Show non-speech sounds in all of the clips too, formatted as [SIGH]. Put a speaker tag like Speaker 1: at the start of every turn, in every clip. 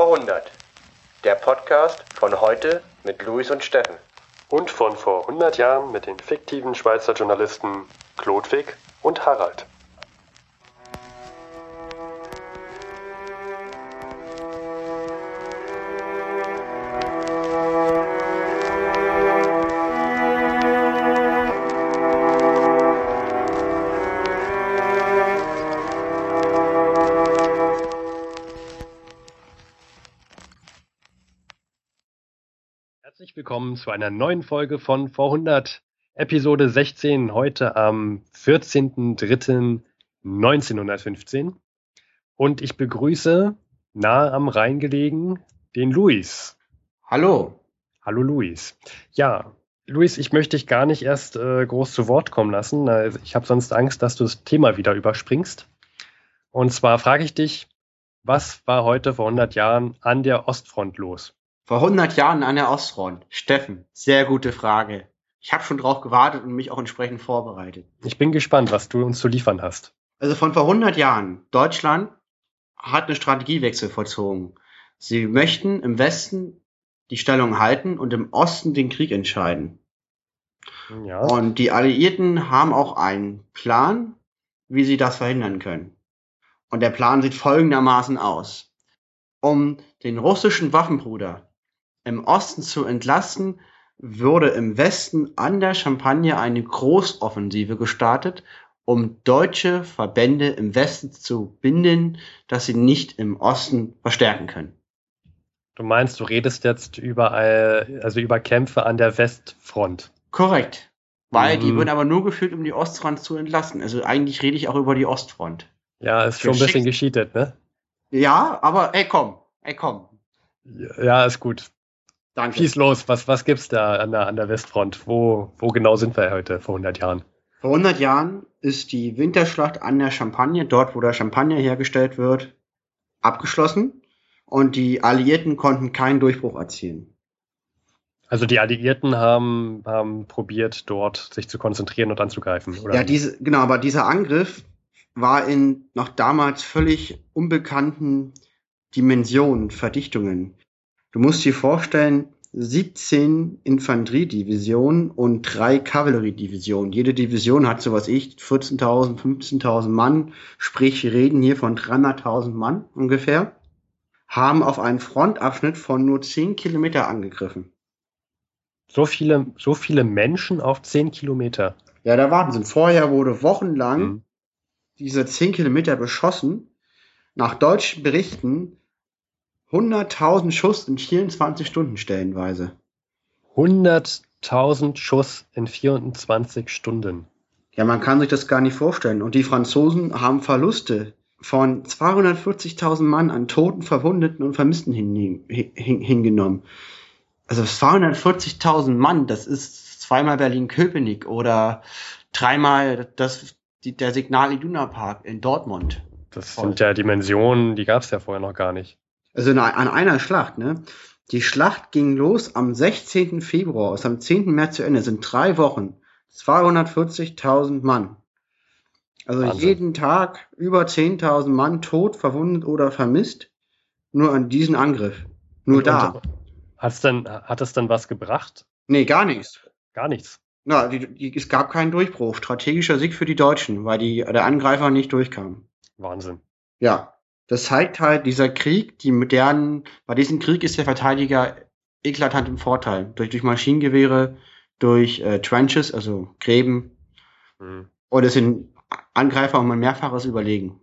Speaker 1: vor 100. Der Podcast von heute mit Luis und Steffen.
Speaker 2: Und von vor 100 Jahren mit den fiktiven Schweizer Journalisten Klodwig und Harald. Willkommen zu einer neuen Folge von Vor 100, Episode 16, heute am 14.03.1915. Und ich begrüße, nahe am Rhein gelegen, den Luis.
Speaker 3: Hallo.
Speaker 2: Hallo Luis. Ja, Luis, ich möchte dich gar nicht erst äh, groß zu Wort kommen lassen. Ich habe sonst Angst, dass du das Thema wieder überspringst. Und zwar frage ich dich, was war heute vor 100 Jahren an der Ostfront los?
Speaker 3: Vor 100 Jahren an der Ostfront. Steffen, sehr gute Frage. Ich habe schon drauf gewartet und mich auch entsprechend vorbereitet.
Speaker 2: Ich bin gespannt, was du uns zu liefern hast.
Speaker 3: Also von vor 100 Jahren. Deutschland hat einen Strategiewechsel vollzogen. Sie möchten im Westen die Stellung halten und im Osten den Krieg entscheiden.
Speaker 2: Ja.
Speaker 3: Und die Alliierten haben auch einen Plan, wie sie das verhindern können. Und der Plan sieht folgendermaßen aus. Um den russischen Waffenbruder im Osten zu entlasten, wurde im Westen an der Champagne eine Großoffensive gestartet, um deutsche Verbände im Westen zu binden, dass sie nicht im Osten verstärken können.
Speaker 2: Du meinst, du redest jetzt über, also über Kämpfe an der Westfront.
Speaker 3: Korrekt. Weil die
Speaker 2: Mhm.
Speaker 3: wurden aber nur geführt, um die Ostfront zu entlasten. Also eigentlich rede ich auch über die Ostfront.
Speaker 2: Ja, ist schon ein bisschen gescheitert, ne?
Speaker 3: Ja, aber ey komm, ey komm.
Speaker 2: Ja, ist gut.
Speaker 3: Danke.
Speaker 2: Schieß los, was, was gibt's da an der, an der Westfront? Wo, wo genau sind wir heute vor 100 Jahren?
Speaker 3: Vor 100 Jahren ist die Winterschlacht an der Champagne, dort wo der Champagner hergestellt wird, abgeschlossen und die Alliierten konnten keinen Durchbruch erzielen.
Speaker 2: Also die Alliierten haben, haben probiert, dort sich zu konzentrieren und anzugreifen, oder?
Speaker 3: Ja, diese, genau, aber dieser Angriff war in noch damals völlig unbekannten Dimensionen, Verdichtungen. Du musst dir vorstellen, 17 Infanteriedivisionen und drei Kavalleriedivisionen. Jede Division hat so was ich, 14.000, 15.000 Mann, sprich, wir reden hier von 300.000 Mann ungefähr, haben auf einen Frontabschnitt von nur 10 Kilometer angegriffen.
Speaker 2: so viele, so viele Menschen auf 10 Kilometer.
Speaker 3: Ja, der Wahnsinn. Vorher wurde wochenlang
Speaker 2: Mhm.
Speaker 3: diese 10 Kilometer beschossen. Nach deutschen Berichten 100.000 Schuss in 24 Stunden stellenweise.
Speaker 2: 100.000 Schuss in 24 Stunden.
Speaker 3: Ja, man kann sich das gar nicht vorstellen. Und die Franzosen haben Verluste von 240.000 Mann an Toten, Verwundeten und Vermissten hinnehmen- hin, hingenommen. Also 240.000 Mann, das ist zweimal Berlin-Köpenick oder dreimal das, die, der Signal Iduna Park in Dortmund.
Speaker 2: Das sind ja Dimensionen, die gab's ja vorher noch gar nicht.
Speaker 3: Also an einer Schlacht, ne? Die Schlacht ging los am 16. Februar, ist am 10. März zu Ende, Es sind drei Wochen. 240.000 Mann. Also
Speaker 2: Wahnsinn.
Speaker 3: jeden Tag über 10.000 Mann tot, verwundet oder vermisst. Nur an diesen Angriff. Nur
Speaker 2: Und-
Speaker 3: da.
Speaker 2: und Hat's denn, hat es dann was gebracht?
Speaker 3: nee, gar nichts.
Speaker 2: Gar nichts.
Speaker 3: Na, die, die, es gab keinen Durchbruch. Strategischer Sieg für die Deutschen, weil die, der Angreifer nicht durchkam.
Speaker 2: Wahnsinn.
Speaker 3: Ja, das zeigt halt dieser Krieg, die modernen, bei diesem Krieg ist der Verteidiger eklatant im Vorteil. Durch, durch Maschinengewehre, durch äh, Trenches, also Gräben,
Speaker 2: Hm.
Speaker 3: und es sind Angreifer um ein Mehrfaches überlegen.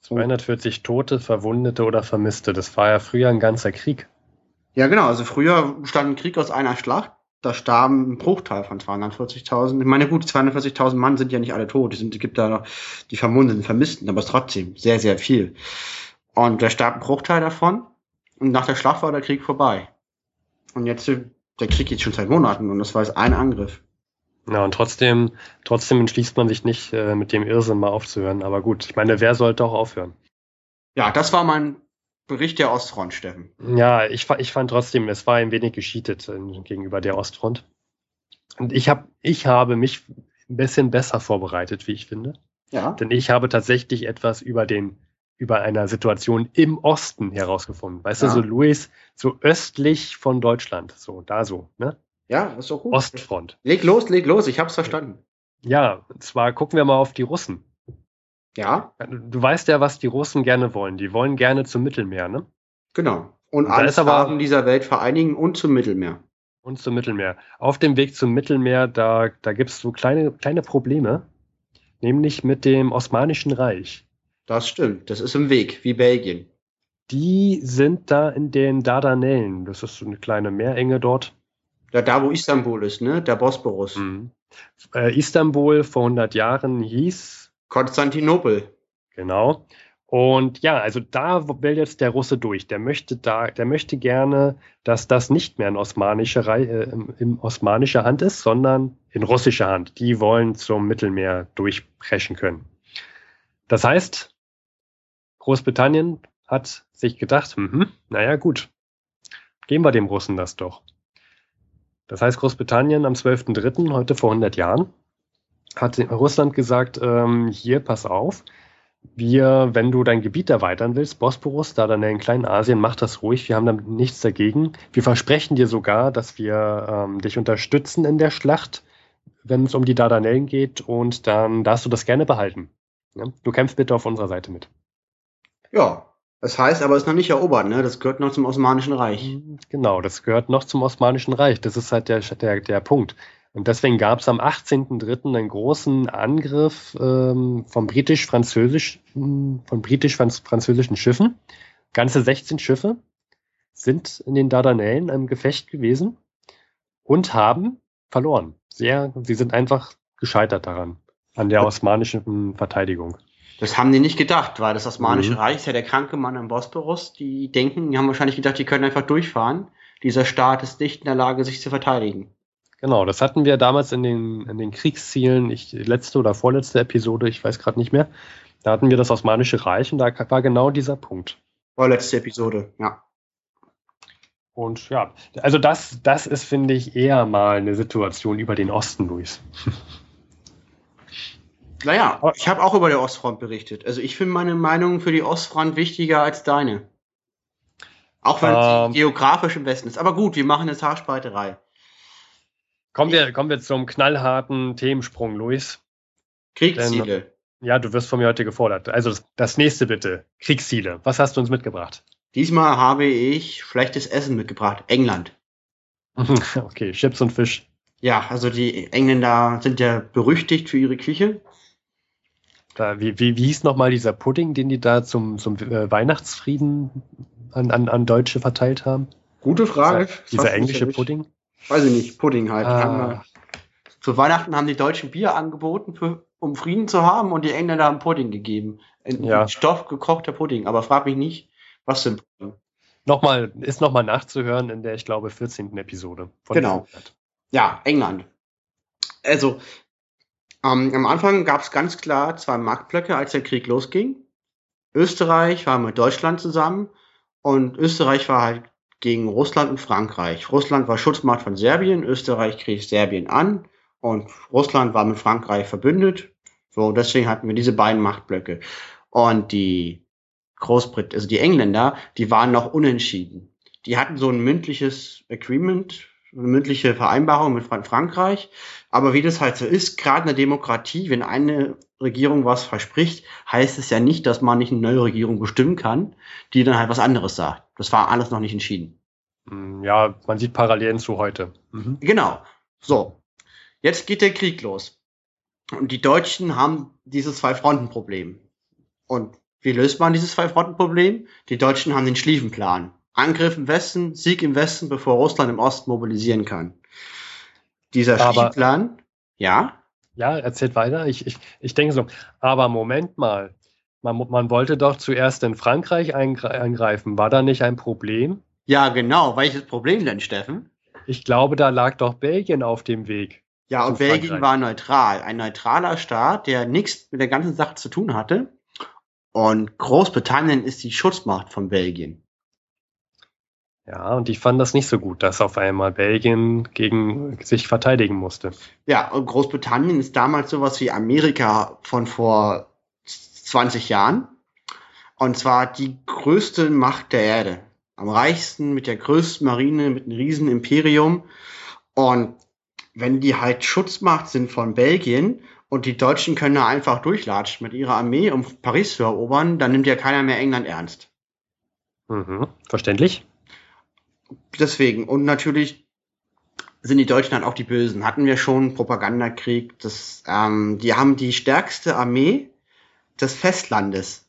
Speaker 2: 240 Tote, Verwundete oder Vermisste. Das war ja früher ein ganzer Krieg.
Speaker 3: Ja, genau, also früher stand ein Krieg aus einer Schlacht, da starben ein Bruchteil von 240.000. Ich meine, gut, 240.000 Mann sind ja nicht alle tot, es gibt da noch die Verwundeten, Vermissten, aber es ist trotzdem sehr, sehr viel. Und da starb ein Bruchteil davon und nach der Schlacht war der Krieg vorbei. Und jetzt, der Krieg geht schon seit Monaten und das war jetzt ein Angriff.
Speaker 2: Ja, und trotzdem, trotzdem entschließt man sich nicht, äh, mit dem Irrsinn mal aufzuhören. Aber gut, ich meine, wer sollte auch aufhören?
Speaker 3: Ja, das war mein Bericht der Ostfront, Steffen.
Speaker 2: Ja, ich, ich fand trotzdem, es war ein wenig gescheatet äh, gegenüber der Ostfront. Und ich, hab, ich habe mich ein bisschen besser vorbereitet, wie ich finde.
Speaker 3: Ja.
Speaker 2: Denn ich habe tatsächlich etwas über den über eine Situation im Osten herausgefunden. Weißt
Speaker 3: Ja.
Speaker 2: du, so Luis, so östlich von Deutschland, so da so, ne?
Speaker 3: Ja, ist doch gut.
Speaker 2: Ostfront.
Speaker 3: Leg los, leg los, ich hab's verstanden.
Speaker 2: Ja, und zwar gucken wir mal auf die Russen.
Speaker 3: Ja,
Speaker 2: Du weißt ja, was die Russen gerne wollen. Die wollen gerne zum Mittelmeer, ne?
Speaker 3: genau. Und
Speaker 2: Da
Speaker 3: alles Farben dieser Welt vereinigen und zum Mittelmeer.
Speaker 2: Und zum Mittelmeer. Auf dem Weg zum Mittelmeer, da, da gibt es so kleine, kleine Probleme, nämlich mit dem Osmanischen Reich.
Speaker 3: Das stimmt. Das ist im Weg, wie Belgien.
Speaker 2: Die sind da in den Dardanellen. Das ist so eine kleine Meerenge dort.
Speaker 3: Da, da wo Istanbul ist, ne? Der Bosporus.
Speaker 2: Mhm. Äh, Istanbul vor 100 Jahren hieß,
Speaker 3: Konstantinopel.
Speaker 2: genau. Und ja, also da will jetzt der Russe durch. Der möchte da, der möchte gerne, dass das nicht mehr in osmanischer, äh, in osmanischer Hand ist, sondern in russischer Hand. Die wollen zum Mittelmeer durchbrechen können. Das heißt, Großbritannien hat sich gedacht, mhm, naja, gut, geben wir dem Russen das doch. Das heißt, Großbritannien am 12.03., heute vor 100 Jahren, hat Russland gesagt, ähm, hier, pass auf, wir, wenn du dein Gebiet erweitern willst, Bosporus, da dann in Kleinasien, mach das ruhig, wir haben damit nichts dagegen. Wir versprechen dir sogar, dass wir ähm, dich unterstützen in der Schlacht, wenn es um die Dardanellen geht und dann darfst du das gerne behalten. Ja? Du kämpfst bitte auf unserer Seite mit.
Speaker 3: Ja. Das heißt aber, es ist noch nicht erobert, ne? Das gehört noch zum Osmanischen Reich.
Speaker 2: Genau, das gehört noch zum Osmanischen Reich. Das ist halt der, der, der Punkt. Und deswegen gab es am 18.03. einen großen Angriff ähm, vom britisch-französisch, von britisch-französischen Schiffen. Ganze 16 Schiffe sind in den Dardanellen im Gefecht gewesen und haben verloren. Sehr, sie sind einfach gescheitert daran, an der osmanischen Verteidigung.
Speaker 3: Das haben die nicht gedacht, weil das Osmanische
Speaker 2: Mhm.
Speaker 3: Reich ist ja der kranke Mann am Bosporus. Die denken, die haben wahrscheinlich gedacht, die können einfach durchfahren. Dieser Staat ist nicht in der Lage, sich zu verteidigen.
Speaker 2: Genau, das hatten wir damals in den, in den Kriegszielen, ich, letzte oder vorletzte Episode, ich weiß gerade nicht mehr. Da hatten wir das Osmanische Reich und da war genau dieser Punkt.
Speaker 3: War letzte Episode, ja.
Speaker 2: Und ja, also das, das ist, finde ich, eher mal eine Situation über den Osten, Luis. [LAUGHS]
Speaker 3: Naja,
Speaker 2: Aber-
Speaker 3: ich habe auch über die Ostfront berichtet. Also ich finde meine Meinung für die Ostfront wichtiger als deine. Auch wenn
Speaker 2: Ähm.
Speaker 3: es geografisch im Westen ist. Aber gut, wir machen jetzt Haarspalterei.
Speaker 2: Kommen wir, kommen wir zum knallharten Themensprung, Luis.
Speaker 3: Kriegsziele.
Speaker 2: Ja, du wirst von mir heute gefordert. Also das, das nächste bitte. Kriegsziele. Was hast du uns mitgebracht?
Speaker 3: Diesmal habe ich schlechtes Essen mitgebracht. England. [LAUGHS]
Speaker 2: okay, Chips und Fisch.
Speaker 3: Ja, also die Engländer sind ja berüchtigt für ihre Küche.
Speaker 2: Da, wie, wie, wie hieß nochmal dieser Pudding, den die da zum, zum äh, Weihnachtsfrieden an, an, an Deutsche verteilt haben?
Speaker 3: Gute Frage.
Speaker 2: Dieser, dieser englische. Pudding?
Speaker 3: Weiß ich nicht, Pudding halt.
Speaker 2: Ah,
Speaker 3: Zu Weihnachten haben die Deutschen Bier angeboten, für, um Frieden zu haben, und die Engländer haben Pudding gegeben. Ein
Speaker 2: Ja.
Speaker 3: Stoff gekochter Pudding. Aber frag mich nicht, was ein Pudding.
Speaker 2: nochmal, ist nochmal nachzuhören in der, ich glaube, 14. Episode. Von
Speaker 3: Genau.
Speaker 2: Monat.
Speaker 3: Ja, England. Also, ähm, am Anfang gab es ganz klar zwei Marktblöcke, als der Krieg losging. Österreich war mit Deutschland zusammen und Österreich war halt gegen Russland und Frankreich. Russland war Schutzmacht von Serbien, Österreich griff Serbien an und Russland war mit Frankreich verbündet. So, deswegen hatten wir diese beiden Machtblöcke. Und die Großbrit, also die Engländer, die waren noch unentschieden. Die hatten so ein mündliches Agreement, mündliche Vereinbarung mit Fran- Frankreich. Aber wie das halt so ist, gerade in der Demokratie, wenn eine Regierung was verspricht, heißt es ja nicht, dass man nicht eine neue Regierung bestimmen kann, die dann halt was anderes sagt. Das war alles noch nicht entschieden.
Speaker 2: Hm, Ja, man sieht Parallelen zu heute. Mhm.
Speaker 3: Genau. So. Jetzt geht der Krieg los. Und die Deutschen haben dieses Zwei-Fronten-Problem. Und wie löst man dieses Zwei-Fronten-Problem? Die Deutschen haben den Schlieffenplan. Angriff im Westen, Sieg im Westen, bevor Russland im Osten mobilisieren kann. Dieser
Speaker 2: Aber-
Speaker 3: Schlieffenplan, ja,
Speaker 2: Ja, erzählt weiter. Ich, ich, ich denke so, aber Moment mal. Man, man wollte doch zuerst in Frankreich eingre- eingreifen. War da nicht ein Problem?
Speaker 3: ja, genau. Welches Problem denn, Steffen?
Speaker 2: Ich glaube, da lag doch Belgien auf dem Weg.
Speaker 3: Ja, und Belgien
Speaker 2: Frankreich.
Speaker 3: war neutral. Ein neutraler Staat, der nichts mit der ganzen Sache zu tun hatte. Und Großbritannien ist die Schutzmacht von Belgien.
Speaker 2: Ja, und ich fand das nicht so gut, dass auf einmal Belgien gegen sich verteidigen musste.
Speaker 3: Ja, und Großbritannien ist damals sowas wie Amerika von vor 20 Jahren. Und zwar die größte Macht der Erde. Am reichsten, mit der größten Marine, mit einem riesen Imperium. Und wenn die halt Schutzmacht sind von Belgien und die Deutschen können da einfach durchlatschen mit ihrer Armee, um Paris zu erobern, dann nimmt ja keiner mehr England ernst.
Speaker 2: Mhm. Verständlich.
Speaker 3: Deswegen. Und natürlich sind die Deutschen dann auch die Bösen. Hatten wir schon Propagandakrieg. Das, ähm, die haben die stärkste Armee des Festlandes.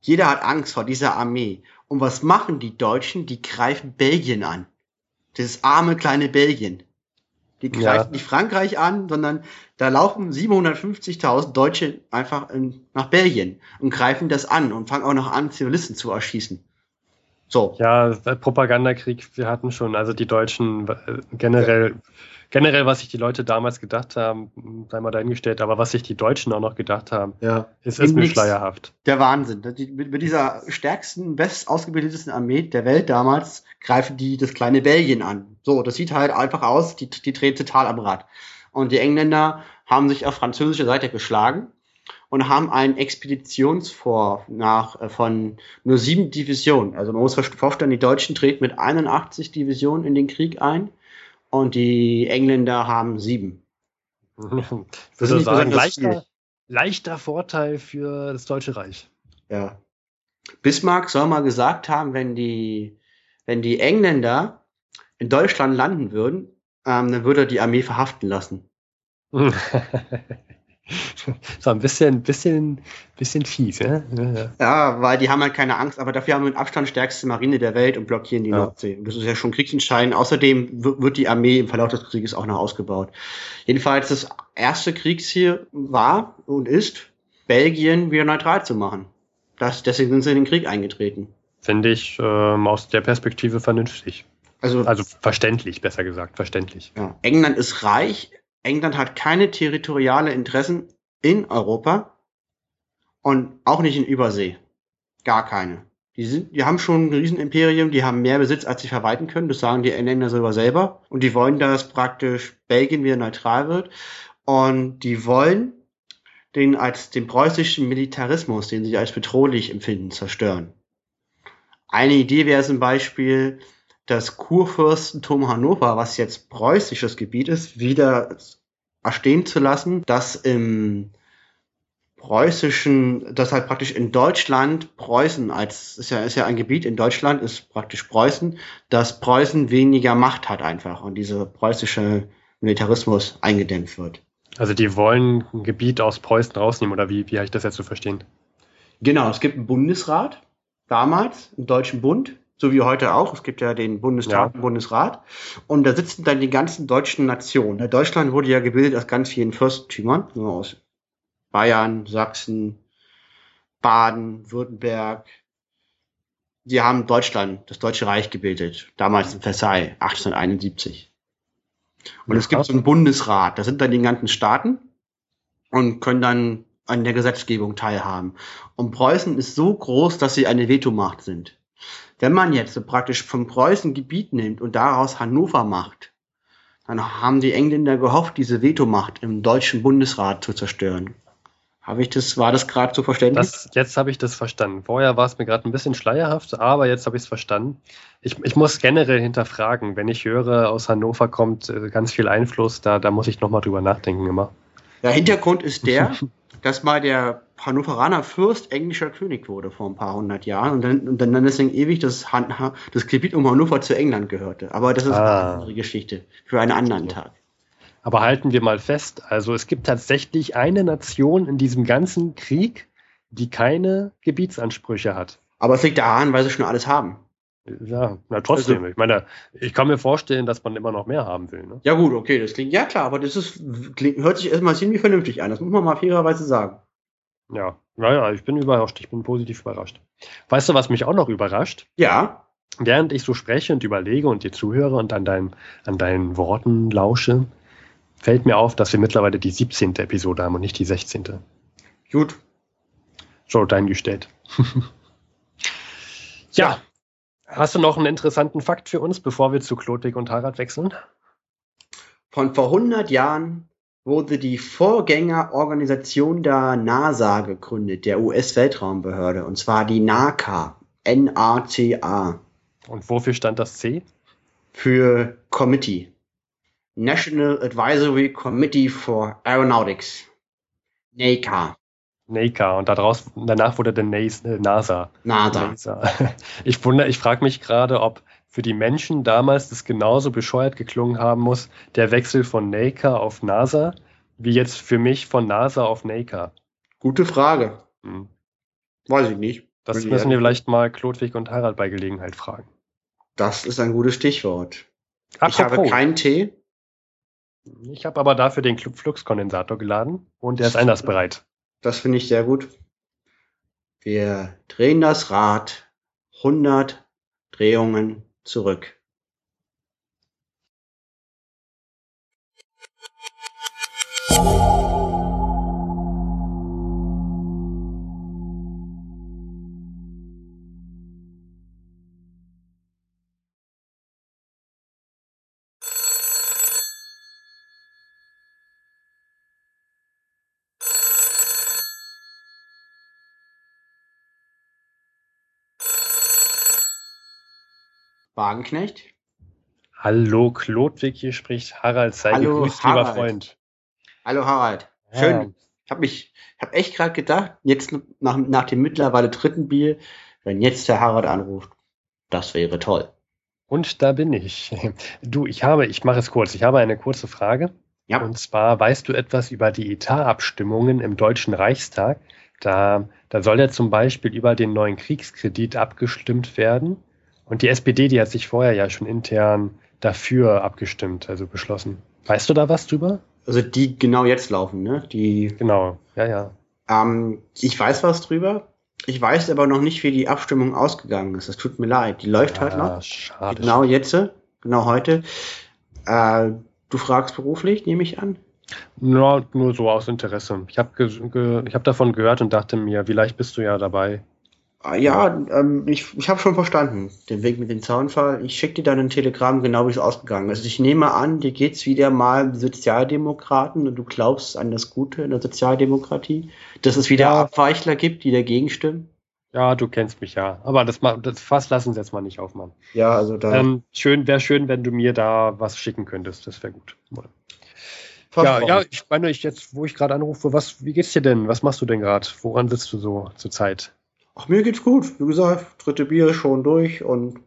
Speaker 3: Jeder hat Angst vor dieser Armee. Und was machen die Deutschen? Die greifen Belgien an. Das arme kleine Belgien. Die greifen ja. nicht Frankreich an, sondern da laufen 750.000 Deutsche einfach in, nach Belgien und greifen das an und fangen auch noch an, Zivilisten zu erschießen.
Speaker 2: So. Ja, Propagandakrieg, wir hatten schon, also die Deutschen äh, generell, ja. generell, was sich die Leute damals gedacht haben, sei mal dahingestellt, aber was sich die Deutschen auch noch gedacht haben,
Speaker 3: ja.
Speaker 2: ist, ist mir schleierhaft.
Speaker 3: Der Wahnsinn. Mit dieser stärksten, best ausgebildetesten Armee der Welt damals greifen die das kleine Belgien an. So, das sieht halt einfach aus, die, die dreht total am Rad. Und die Engländer haben sich auf französischer Seite geschlagen und haben einen Expeditionsvor nach, äh, von nur sieben Divisionen. Also man muss vorstellen, die Deutschen treten mit 81 Divisionen in den Krieg ein und die Engländer haben sieben.
Speaker 2: Das ist sagen, leichter, leichter Vorteil für das Deutsche Reich.
Speaker 3: Ja. Bismarck soll mal gesagt haben, wenn die, wenn die Engländer in Deutschland landen würden, ähm, dann würde er die Armee verhaften lassen. [LAUGHS]
Speaker 2: so ein bisschen, bisschen, bisschen fies, ja?
Speaker 3: ja? Ja, weil die haben halt keine Angst, aber dafür haben wir mit Abstand stärkste Marine der Welt und blockieren die ja. Nordsee. Und das ist ja schon kriegsentscheidend. Außerdem wird die Armee im Verlauf des Krieges auch noch ausgebaut. Jedenfalls das erste Kriegsziel war und ist, Belgien wieder neutral zu machen. Das, deswegen sind sie in den Krieg eingetreten.
Speaker 2: Finde ich ähm, aus der Perspektive vernünftig. Also, also verständlich, besser gesagt, verständlich.
Speaker 3: Ja. England ist reich, England hat keine territoriale Interessen in Europa und auch nicht in Übersee. Gar keine. Die, sind, die haben schon ein Riesenimperium, die haben mehr Besitz, als sie verwalten können. Das sagen die Engländer sogar selber. Und die wollen, dass praktisch Belgien wieder neutral wird. Und die wollen den als den preußischen Militarismus, den sie als bedrohlich empfinden, zerstören. Eine Idee wäre zum Beispiel, das Kurfürstentum Hannover, was jetzt preußisches Gebiet ist, wieder erstehen zu lassen, dass im preußischen, dass halt praktisch in Deutschland Preußen als, ist ja, ist ja ein Gebiet in Deutschland, ist praktisch Preußen, dass Preußen weniger Macht hat einfach und dieser preußische Militarismus eingedämmt wird.
Speaker 2: Also die wollen ein Gebiet aus Preußen rausnehmen oder wie, wie habe ich das jetzt zu verstehen?
Speaker 3: Genau, es gibt einen Bundesrat, damals, einen Deutschen Bund, so wie heute auch. Es gibt ja den Bundestag, ja. Bundesrat. Und da sitzen dann die ganzen deutschen Nationen. Deutschland wurde ja gebildet aus ganz vielen Fürstentümern, nur aus Bayern, Sachsen, Baden, Württemberg. Die haben Deutschland, das Deutsche Reich gebildet, damals in Versailles, 1871. Und es gibt so einen Bundesrat, da sind dann die ganzen Staaten und können dann an der Gesetzgebung teilhaben. Und Preußen ist so groß, dass sie eine Vetomacht sind. Wenn man jetzt so praktisch vom Preußen Gebiet nimmt und daraus Hannover macht, dann haben die Engländer gehofft, diese Vetomacht im deutschen Bundesrat zu zerstören. Habe ich das, war das gerade so verständlich?
Speaker 2: Das, jetzt habe ich das verstanden. Vorher war es mir gerade ein bisschen schleierhaft, aber jetzt habe ich es verstanden. Ich, ich muss generell hinterfragen, wenn ich höre, aus Hannover kommt äh, ganz viel Einfluss, da, da muss ich nochmal drüber nachdenken immer.
Speaker 3: Der Hintergrund ist der, [LAUGHS] dass mal der Hannoveraner Fürst englischer König wurde vor ein paar hundert Jahren und dann, und dann deswegen ewig das, Han das Gebiet um Hannover zu England gehörte. Aber das ist ah. eine andere Geschichte für einen anderen Tag.
Speaker 2: Aber halten wir mal fest, also es gibt tatsächlich eine Nation in diesem ganzen Krieg, die keine Gebietsansprüche hat.
Speaker 3: Aber es liegt daran, weil sie schon alles haben.
Speaker 2: Ja, na trotzdem. Also, ich meine, ich kann mir vorstellen, dass man immer noch mehr haben will. Ne?
Speaker 3: Ja gut, okay, das klingt ja klar, aber das ist klingt, hört sich erstmal ziemlich vernünftig an. Das muss man mal fairerweise sagen.
Speaker 2: Ja, naja, ich bin überrascht. Ich bin positiv überrascht. Weißt du, was mich auch noch überrascht?
Speaker 3: Ja.
Speaker 2: Während ich so spreche und überlege und dir zuhöre und an, dein, an deinen Worten lausche, fällt mir auf, dass wir mittlerweile die 17. Episode haben und nicht die 16.
Speaker 3: Gut.
Speaker 2: So, dein gestellt. [LAUGHS] ja. Hast du noch einen interessanten Fakt für uns, bevor wir zu Klotik und Harald wechseln?
Speaker 3: Von vor 100 Jahren wurde die Vorgängerorganisation der NASA gegründet, der US-Weltraumbehörde, und zwar die NACA. N-A-C-A.
Speaker 2: Und wofür stand das C?
Speaker 3: Für Committee. National Advisory Committee for Aeronautics. NACA.
Speaker 2: NACA und daraus, danach wurde der NAS, äh, NASA.
Speaker 3: NASA.
Speaker 2: NASA. [LAUGHS] Ich wundere, ich frage mich gerade, ob für die Menschen damals das genauso bescheuert geklungen haben muss, der Wechsel von NACA auf NASA, wie jetzt für mich von NASA auf NACA.
Speaker 3: Gute Frage.
Speaker 2: Hm.
Speaker 3: Weiß ich nicht.
Speaker 2: Das
Speaker 3: Will
Speaker 2: müssen wir vielleicht mal Klodwig und Harald bei Gelegenheit fragen.
Speaker 3: Das ist ein gutes Stichwort. Ich habe
Speaker 2: Apropos,
Speaker 3: keinen Tee.
Speaker 2: ich habe aber dafür den Club Flux-Kondensator geladen und der ist [LAUGHS] einlassbereit.
Speaker 3: Das finde ich sehr gut. Wir drehen das Rad 100 Drehungen zurück. Wagenknecht?
Speaker 2: Hallo Klodwig, hier spricht Harald. Sei
Speaker 3: Hallo,
Speaker 2: gegrüßt, lieber
Speaker 3: Harald.
Speaker 2: Freund.
Speaker 3: Hallo Harald. Schön. Ich habe mich, ich habe echt gerade gedacht, jetzt nach, nach dem mittlerweile dritten Bier, wenn jetzt der Harald anruft, das wäre toll.
Speaker 2: Und da bin ich. Du, ich habe, ich mache es kurz. Ich habe eine kurze Frage.
Speaker 3: Ja.
Speaker 2: Und zwar, weißt du etwas über die Etatabstimmungen im Deutschen Reichstag? Da, da soll ja zum Beispiel über den neuen Kriegskredit abgestimmt werden. Und die SPD, die hat sich vorher ja schon intern dafür abgestimmt, also beschlossen. Weißt du da was drüber?
Speaker 3: Also die genau jetzt laufen, ne? Die,
Speaker 2: Genau, ja, ja.
Speaker 3: ähm, ich weiß was drüber. Ich weiß aber noch nicht, wie die Abstimmung ausgegangen ist. Das tut mir leid. Die läuft halt
Speaker 2: Ah,
Speaker 3: noch.
Speaker 2: schade.
Speaker 3: Genau jetzt, genau heute. Äh, du fragst beruflich, nehme ich an.
Speaker 2: Nur, nur so aus Interesse. Ich habe ge ge ich hab davon gehört und dachte mir, vielleicht bist du ja dabei.
Speaker 3: Ah, Ja, ähm, ich, ich habe schon verstanden, den Weg mit dem Zaunfall. Ich schicke dir dann ein Telegramm, genau wie es ausgegangen ist. Ich nehme an, dir geht's wieder mal Sozialdemokraten und du glaubst an das Gute in der Sozialdemokratie, dass es wieder
Speaker 2: Ja.
Speaker 3: Abweichler gibt, die dagegen stimmen.
Speaker 2: Ja, du kennst mich ja. Aber das, das Fass lassen Sie jetzt mal nicht aufmachen.
Speaker 3: Ja, also da.
Speaker 2: Ähm, schön, wäre schön, wenn du mir da was schicken könntest. Das wäre gut. Ja,
Speaker 3: versprochen.
Speaker 2: ja, ich meine, ich jetzt, wo ich gerade anrufe, was, wie geht's dir denn? Was machst du denn gerade? Woran sitzt du so zur Zeit?
Speaker 3: Ach, mir geht's gut. Wie gesagt, dritte Bier ist schon durch und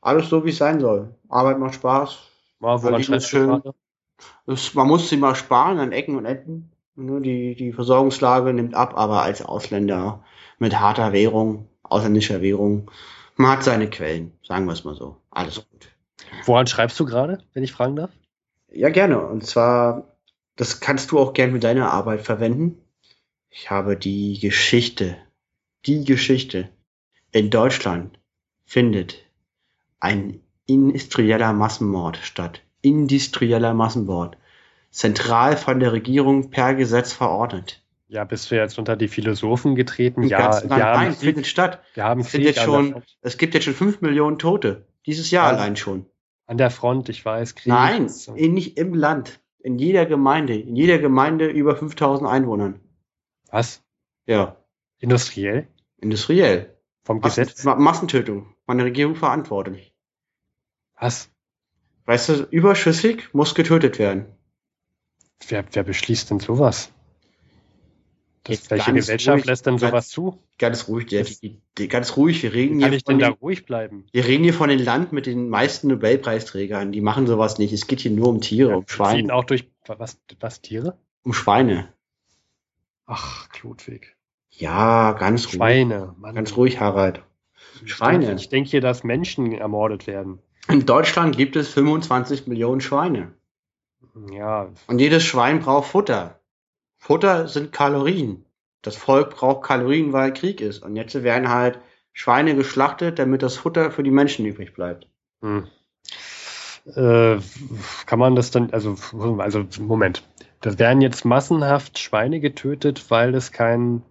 Speaker 3: alles so, wie es sein soll. Arbeit macht Spaß.
Speaker 2: Mal, woran
Speaker 3: ist schön. Es, man muss sie mal sparen an Ecken und Enden. Ne, Die, die Versorgungslage nimmt ab, aber als Ausländer mit harter Währung, ausländischer Währung, man hat seine Quellen, sagen wir es mal so. Alles gut.
Speaker 2: Woran schreibst du gerade, wenn ich fragen darf?
Speaker 3: Ja, gerne. Und zwar, das kannst du auch gern für deine Arbeit verwenden. Ich habe die Geschichte, die Geschichte in Deutschland findet ein industrieller Massenmord statt. Industrieller Massenmord. Zentral von der Regierung per Gesetz verordnet.
Speaker 2: Ja, bist du jetzt unter die Philosophen getreten?
Speaker 3: Im
Speaker 2: Ja, wir haben,
Speaker 3: Nein, findet
Speaker 2: Krieg,
Speaker 3: statt.
Speaker 2: wir haben
Speaker 3: Es
Speaker 2: Krieg
Speaker 3: jetzt schon, es gibt jetzt schon fünf Millionen Tote. Dieses Jahr
Speaker 2: Ja.
Speaker 3: allein schon.
Speaker 2: an der Front, ich weiß, Krieg.
Speaker 3: Nein,
Speaker 2: So.
Speaker 3: in, nicht im Land. In jeder Gemeinde. In jeder Gemeinde über 5000 Einwohnern.
Speaker 2: Was?
Speaker 3: Ja.
Speaker 2: Industriell?
Speaker 3: Industriell.
Speaker 2: Vom Gesetz?
Speaker 3: Massen, Ma Massentötung. Der Regierung verantwortlich.
Speaker 2: Was?
Speaker 3: Weißt du, überschüssig muss getötet werden.
Speaker 2: Wer, wer beschließt denn sowas? Das, welche
Speaker 3: ganz
Speaker 2: Gesellschaft
Speaker 3: ruhig,
Speaker 2: lässt denn
Speaker 3: ganz-
Speaker 2: sowas zu?
Speaker 3: Ganz ruhig,
Speaker 2: Das-
Speaker 3: die, die, ganz ruhig. Wir reden,
Speaker 2: kann
Speaker 3: hier
Speaker 2: ich denn
Speaker 3: von
Speaker 2: da
Speaker 3: den,
Speaker 2: ruhig bleiben?
Speaker 3: wir reden hier von den Land mit den meisten Nobelpreisträgern. Die machen sowas nicht. Es geht hier nur um Tiere, um
Speaker 2: Fliegen
Speaker 3: Schweine.
Speaker 2: auch durch, was, was, Tiere?
Speaker 3: Um Schweine.
Speaker 2: Ach, Klotwig.
Speaker 3: Ja, ganz ruhig.
Speaker 2: Schweine, Mann.
Speaker 3: Ganz ruhig, Harald. Schweine.
Speaker 2: Ich denke hier, dass Menschen ermordet werden.
Speaker 3: In Deutschland gibt es 25 Millionen Schweine.
Speaker 2: Ja,
Speaker 3: Und jedes Schwein braucht Futter. Futter sind Kalorien. Das Volk braucht Kalorien, weil Krieg ist. Und jetzt werden halt Schweine geschlachtet, damit das Futter für die Menschen übrig bleibt.
Speaker 2: hm. Äh, kann man das dann, also, also, Moment. Das werden jetzt massenhaft Schweine getötet, weil es kein,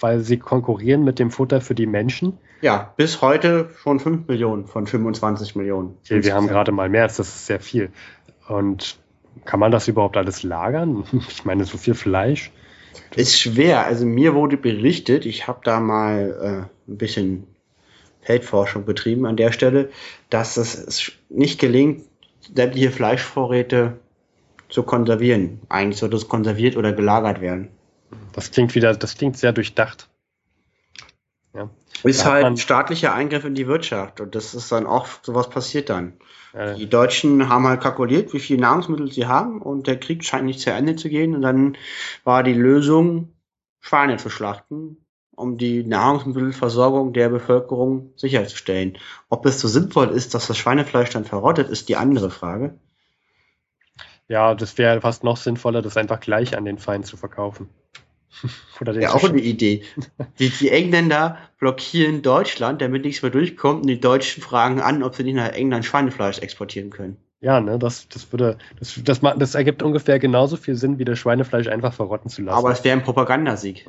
Speaker 2: weil sie konkurrieren mit dem Futter für die Menschen.
Speaker 3: Ja, bis heute schon 5 Millionen von 25 Millionen.
Speaker 2: Okay, wir haben gerade mal März, das ist sehr viel. Und kann man das überhaupt alles lagern? [LAUGHS] Ich meine, so viel Fleisch.
Speaker 3: Ist schwer. Also mir wurde berichtet, ich habe da mal äh, ein bisschen Feldforschung betrieben an der Stelle, dass es nicht gelingt, sämtliche Fleischvorräte zu konservieren. Eigentlich sollte es konserviert oder gelagert werden.
Speaker 2: Das klingt wieder, das klingt sehr durchdacht.
Speaker 3: Ja. Ist da halt staatlicher Eingriff in die Wirtschaft und das ist dann auch, sowas passiert dann. Ja. Die Deutschen haben halt kalkuliert, wie viel Nahrungsmittel sie haben und der Krieg scheint nicht zu Ende zu gehen und dann war die Lösung, Schweine zu schlachten, um die Nahrungsmittelversorgung der Bevölkerung sicherzustellen. Ob es so sinnvoll ist, dass das Schweinefleisch dann verrottet, ist die andere Frage.
Speaker 2: Ja, das wäre fast noch sinnvoller, das einfach gleich an den Feind zu verkaufen. [LAUGHS]
Speaker 3: Oder den ja, auch eine Idee. [LAUGHS] Die, die Engländer blockieren Deutschland, damit nichts mehr durchkommt und die Deutschen fragen an, ob sie nicht nach England Schweinefleisch exportieren können.
Speaker 2: Ja, ne, das, das würde, das, das, das ergibt ungefähr genauso viel Sinn, wie das Schweinefleisch einfach verrotten zu lassen.
Speaker 3: Aber es wäre ein Propagandasieg.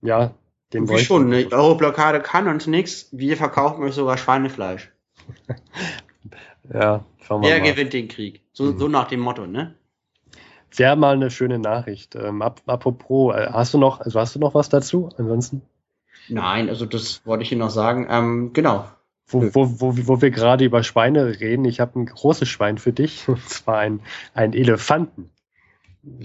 Speaker 2: Ja,
Speaker 3: den Wie schon, eine Euro-Blockade kann uns nichts, wir verkaufen euch sogar Schweinefleisch. [LAUGHS]
Speaker 2: ja,
Speaker 3: schauen wir Wer mal. Wer gewinnt den Krieg? So, mhm. so nach dem Motto, ne?
Speaker 2: Wäre mal eine schöne Nachricht. Ähm, ap apropos, äh, hast du noch, also hast du noch was dazu? Ansonsten?
Speaker 3: Nein, also das wollte ich Ihnen noch sagen. Ähm, genau.
Speaker 2: Wo, wo, wo, wo wir gerade über Schweine reden, ich habe ein großes Schwein für dich, [LAUGHS] und zwar ein, ein Elefanten.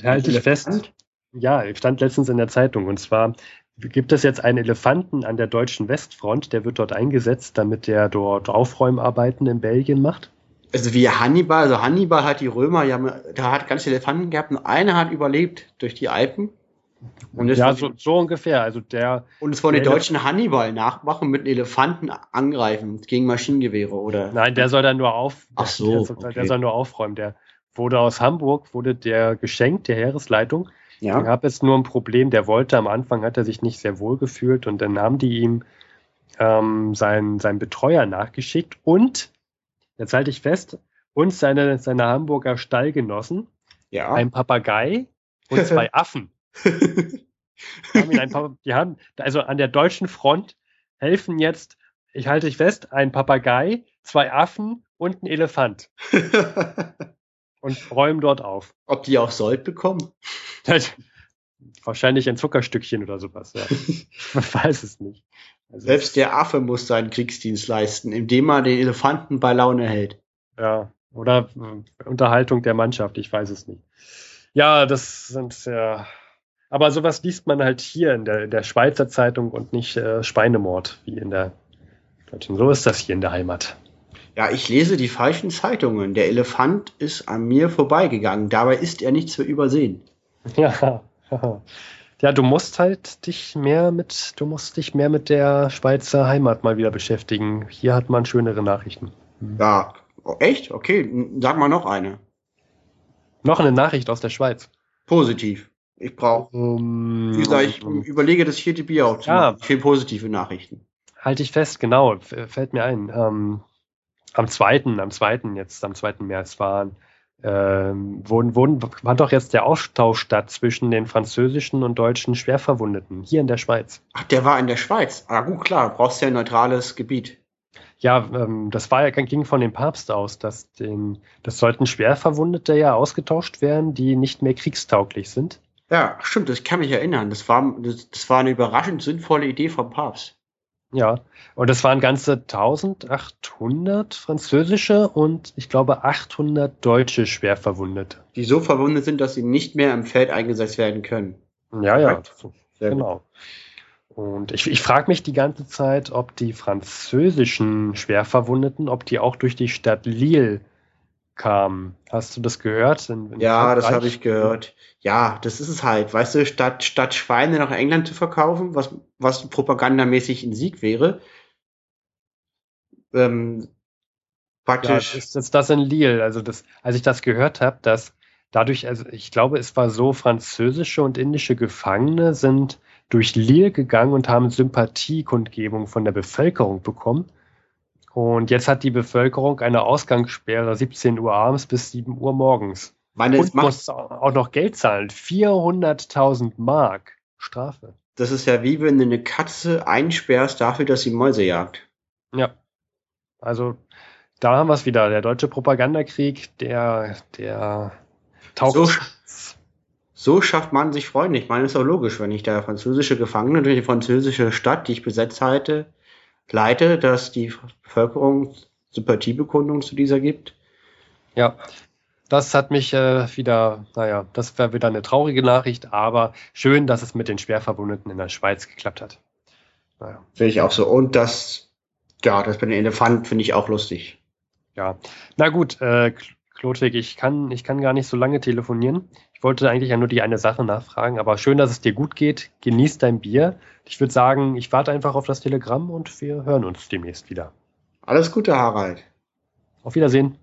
Speaker 2: Halte ich fest. Ja, stand letztens in der Zeitung. Und zwar gibt es jetzt einen Elefanten an der deutschen Westfront, der wird dort eingesetzt, damit der dort Aufräumarbeiten in Belgien macht
Speaker 3: also wie Hannibal, also Hannibal hat die Römer, ja, da hat ganz viele Elefanten gehabt und einer hat überlebt durch die Alpen.
Speaker 2: Und ja, so, so, ungefähr. Also der.
Speaker 3: Und es wollen die Deutschen Hannibal nachmachen mit Elefanten angreifen gegen Maschinengewehre, oder?
Speaker 2: Nein, der soll dann nur auf.
Speaker 3: Ach so. Der,
Speaker 2: okay. der soll nur aufräumen. Der wurde aus Hamburg, wurde der geschenkt, der Heeresleitung. Ja. Da gab es nur ein Problem, der wollte am Anfang, hat er sich nicht sehr wohl gefühlt und dann haben die ihm ähm, seinen, seinen Betreuer nachgeschickt und jetzt halte ich fest, und seine, seine Hamburger Stallgenossen,
Speaker 3: ja.
Speaker 2: ein Papagei und zwei [LAUGHS] Affen. haben ein die haben, also an der deutschen Front helfen jetzt, ich halte dich fest, ein Papagei, zwei Affen und ein Elefant. [LAUGHS] und räumen dort auf.
Speaker 3: Ob die auch Sold bekommen? [LAUGHS]
Speaker 2: Wahrscheinlich ein Zuckerstückchen oder sowas, ja. Man weiß es nicht.
Speaker 3: Also Selbst der Affe muss seinen Kriegsdienst leisten, indem er den Elefanten bei Laune hält.
Speaker 2: Ja, oder äh, Unterhaltung der Mannschaft, ich weiß es nicht. Ja, das sind ja. Aber sowas liest man halt hier in der, in der Schweizer Zeitung und nicht äh, Schweinemord wie in der deutschen. So ist das hier in der Heimat.
Speaker 3: Ja, ich lese die falschen Zeitungen. Der Elefant ist an mir vorbeigegangen. Dabei ist er nicht zu übersehen. [LAUGHS]
Speaker 2: Ja, ja, du musst halt dich mehr mit, du musst dich mehr mit der Schweizer Heimat mal wieder beschäftigen. Hier hat man schönere Nachrichten.
Speaker 3: Ja, Oh, echt? Okay, sag mal noch eine.
Speaker 2: Noch eine Nachricht aus der Schweiz.
Speaker 3: Positiv. Ich brauche, um, wie gesagt, ich überlege das vierte Bier auch ja. machen. Viel positive Nachrichten.
Speaker 2: Halte ich fest, genau, fällt mir ein. Ähm, am zweiten, am zweiten jetzt, am zweiten März waren, ähm, wurden, wurden, war doch jetzt der Austausch statt zwischen den französischen und deutschen Schwerverwundeten hier in der Schweiz.
Speaker 3: Ach, der war in der Schweiz. Ah, gut, klar, brauchst ja ein neutrales Gebiet.
Speaker 2: Ja, ähm, das war, ging von dem Papst aus, dass den, das sollten Schwerverwundete ja ausgetauscht werden, die nicht mehr kriegstauglich sind.
Speaker 3: Ja, stimmt, das kann mich erinnern. Das war, das, das war eine überraschend sinnvolle Idee vom Papst.
Speaker 2: Ja, und es waren ganze 1800 französische und ich glaube 800 deutsche Schwerverwundete.
Speaker 3: Die so verwundet sind, dass sie nicht mehr im Feld eingesetzt werden können.
Speaker 2: Ja, ja, genau. Gut. Und ich, ich frage mich die ganze Zeit, ob die französischen Schwerverwundeten, ob die auch durch die Stadt Lille kamen. Hast du das gehört?
Speaker 3: In, in ja, das habe ich gehört. Ja, das ist es halt. Weißt du, statt, statt Schweine nach England zu verkaufen, was, was propagandamäßig ein Sieg wäre,
Speaker 2: ähm, praktisch. Ja, ist jetzt das in Lille. Also das, als ich das gehört habe, dass dadurch, also ich glaube, es war so, französische und indische Gefangene sind durch Lille gegangen und haben Sympathiekundgebung von der Bevölkerung bekommen. Und jetzt hat die Bevölkerung eine Ausgangssperre 17 Uhr abends bis 7 Uhr morgens.
Speaker 3: Meine, und
Speaker 2: muss auch noch Geld zahlen. 400.000 Mark Strafe.
Speaker 3: Das ist ja wie wenn du eine Katze einsperrst dafür, dass sie Mäuse jagt.
Speaker 2: Ja. Also da haben wir es wieder. Der deutsche Propagandakrieg, der, der Taucht.
Speaker 3: So, so schafft man sich Freunde. Ich meine, ist auch logisch, wenn ich der französische Gefangene durch die französische Stadt, die ich besetzt halte, leite, dass die Bevölkerung Sympathiebekundung zu dieser gibt.
Speaker 2: Ja, das hat mich äh, wieder, naja, das wäre wieder eine traurige Nachricht, aber schön, dass es mit den Schwerverwundeten in der Schweiz geklappt hat.
Speaker 3: Naja. Finde ich auch so. Und das, ja, das mit dem Elefant finde ich auch lustig.
Speaker 2: Ja, na gut, äh, Klotwig, ich kann, ich kann gar nicht so lange telefonieren. Ich wollte eigentlich ja nur die eine Sache nachfragen, aber schön, dass es dir gut geht. Genieß dein Bier. Ich würde sagen, ich warte einfach auf das Telegramm und wir hören uns demnächst wieder.
Speaker 3: Alles Gute, Harald.
Speaker 2: Auf Wiedersehen.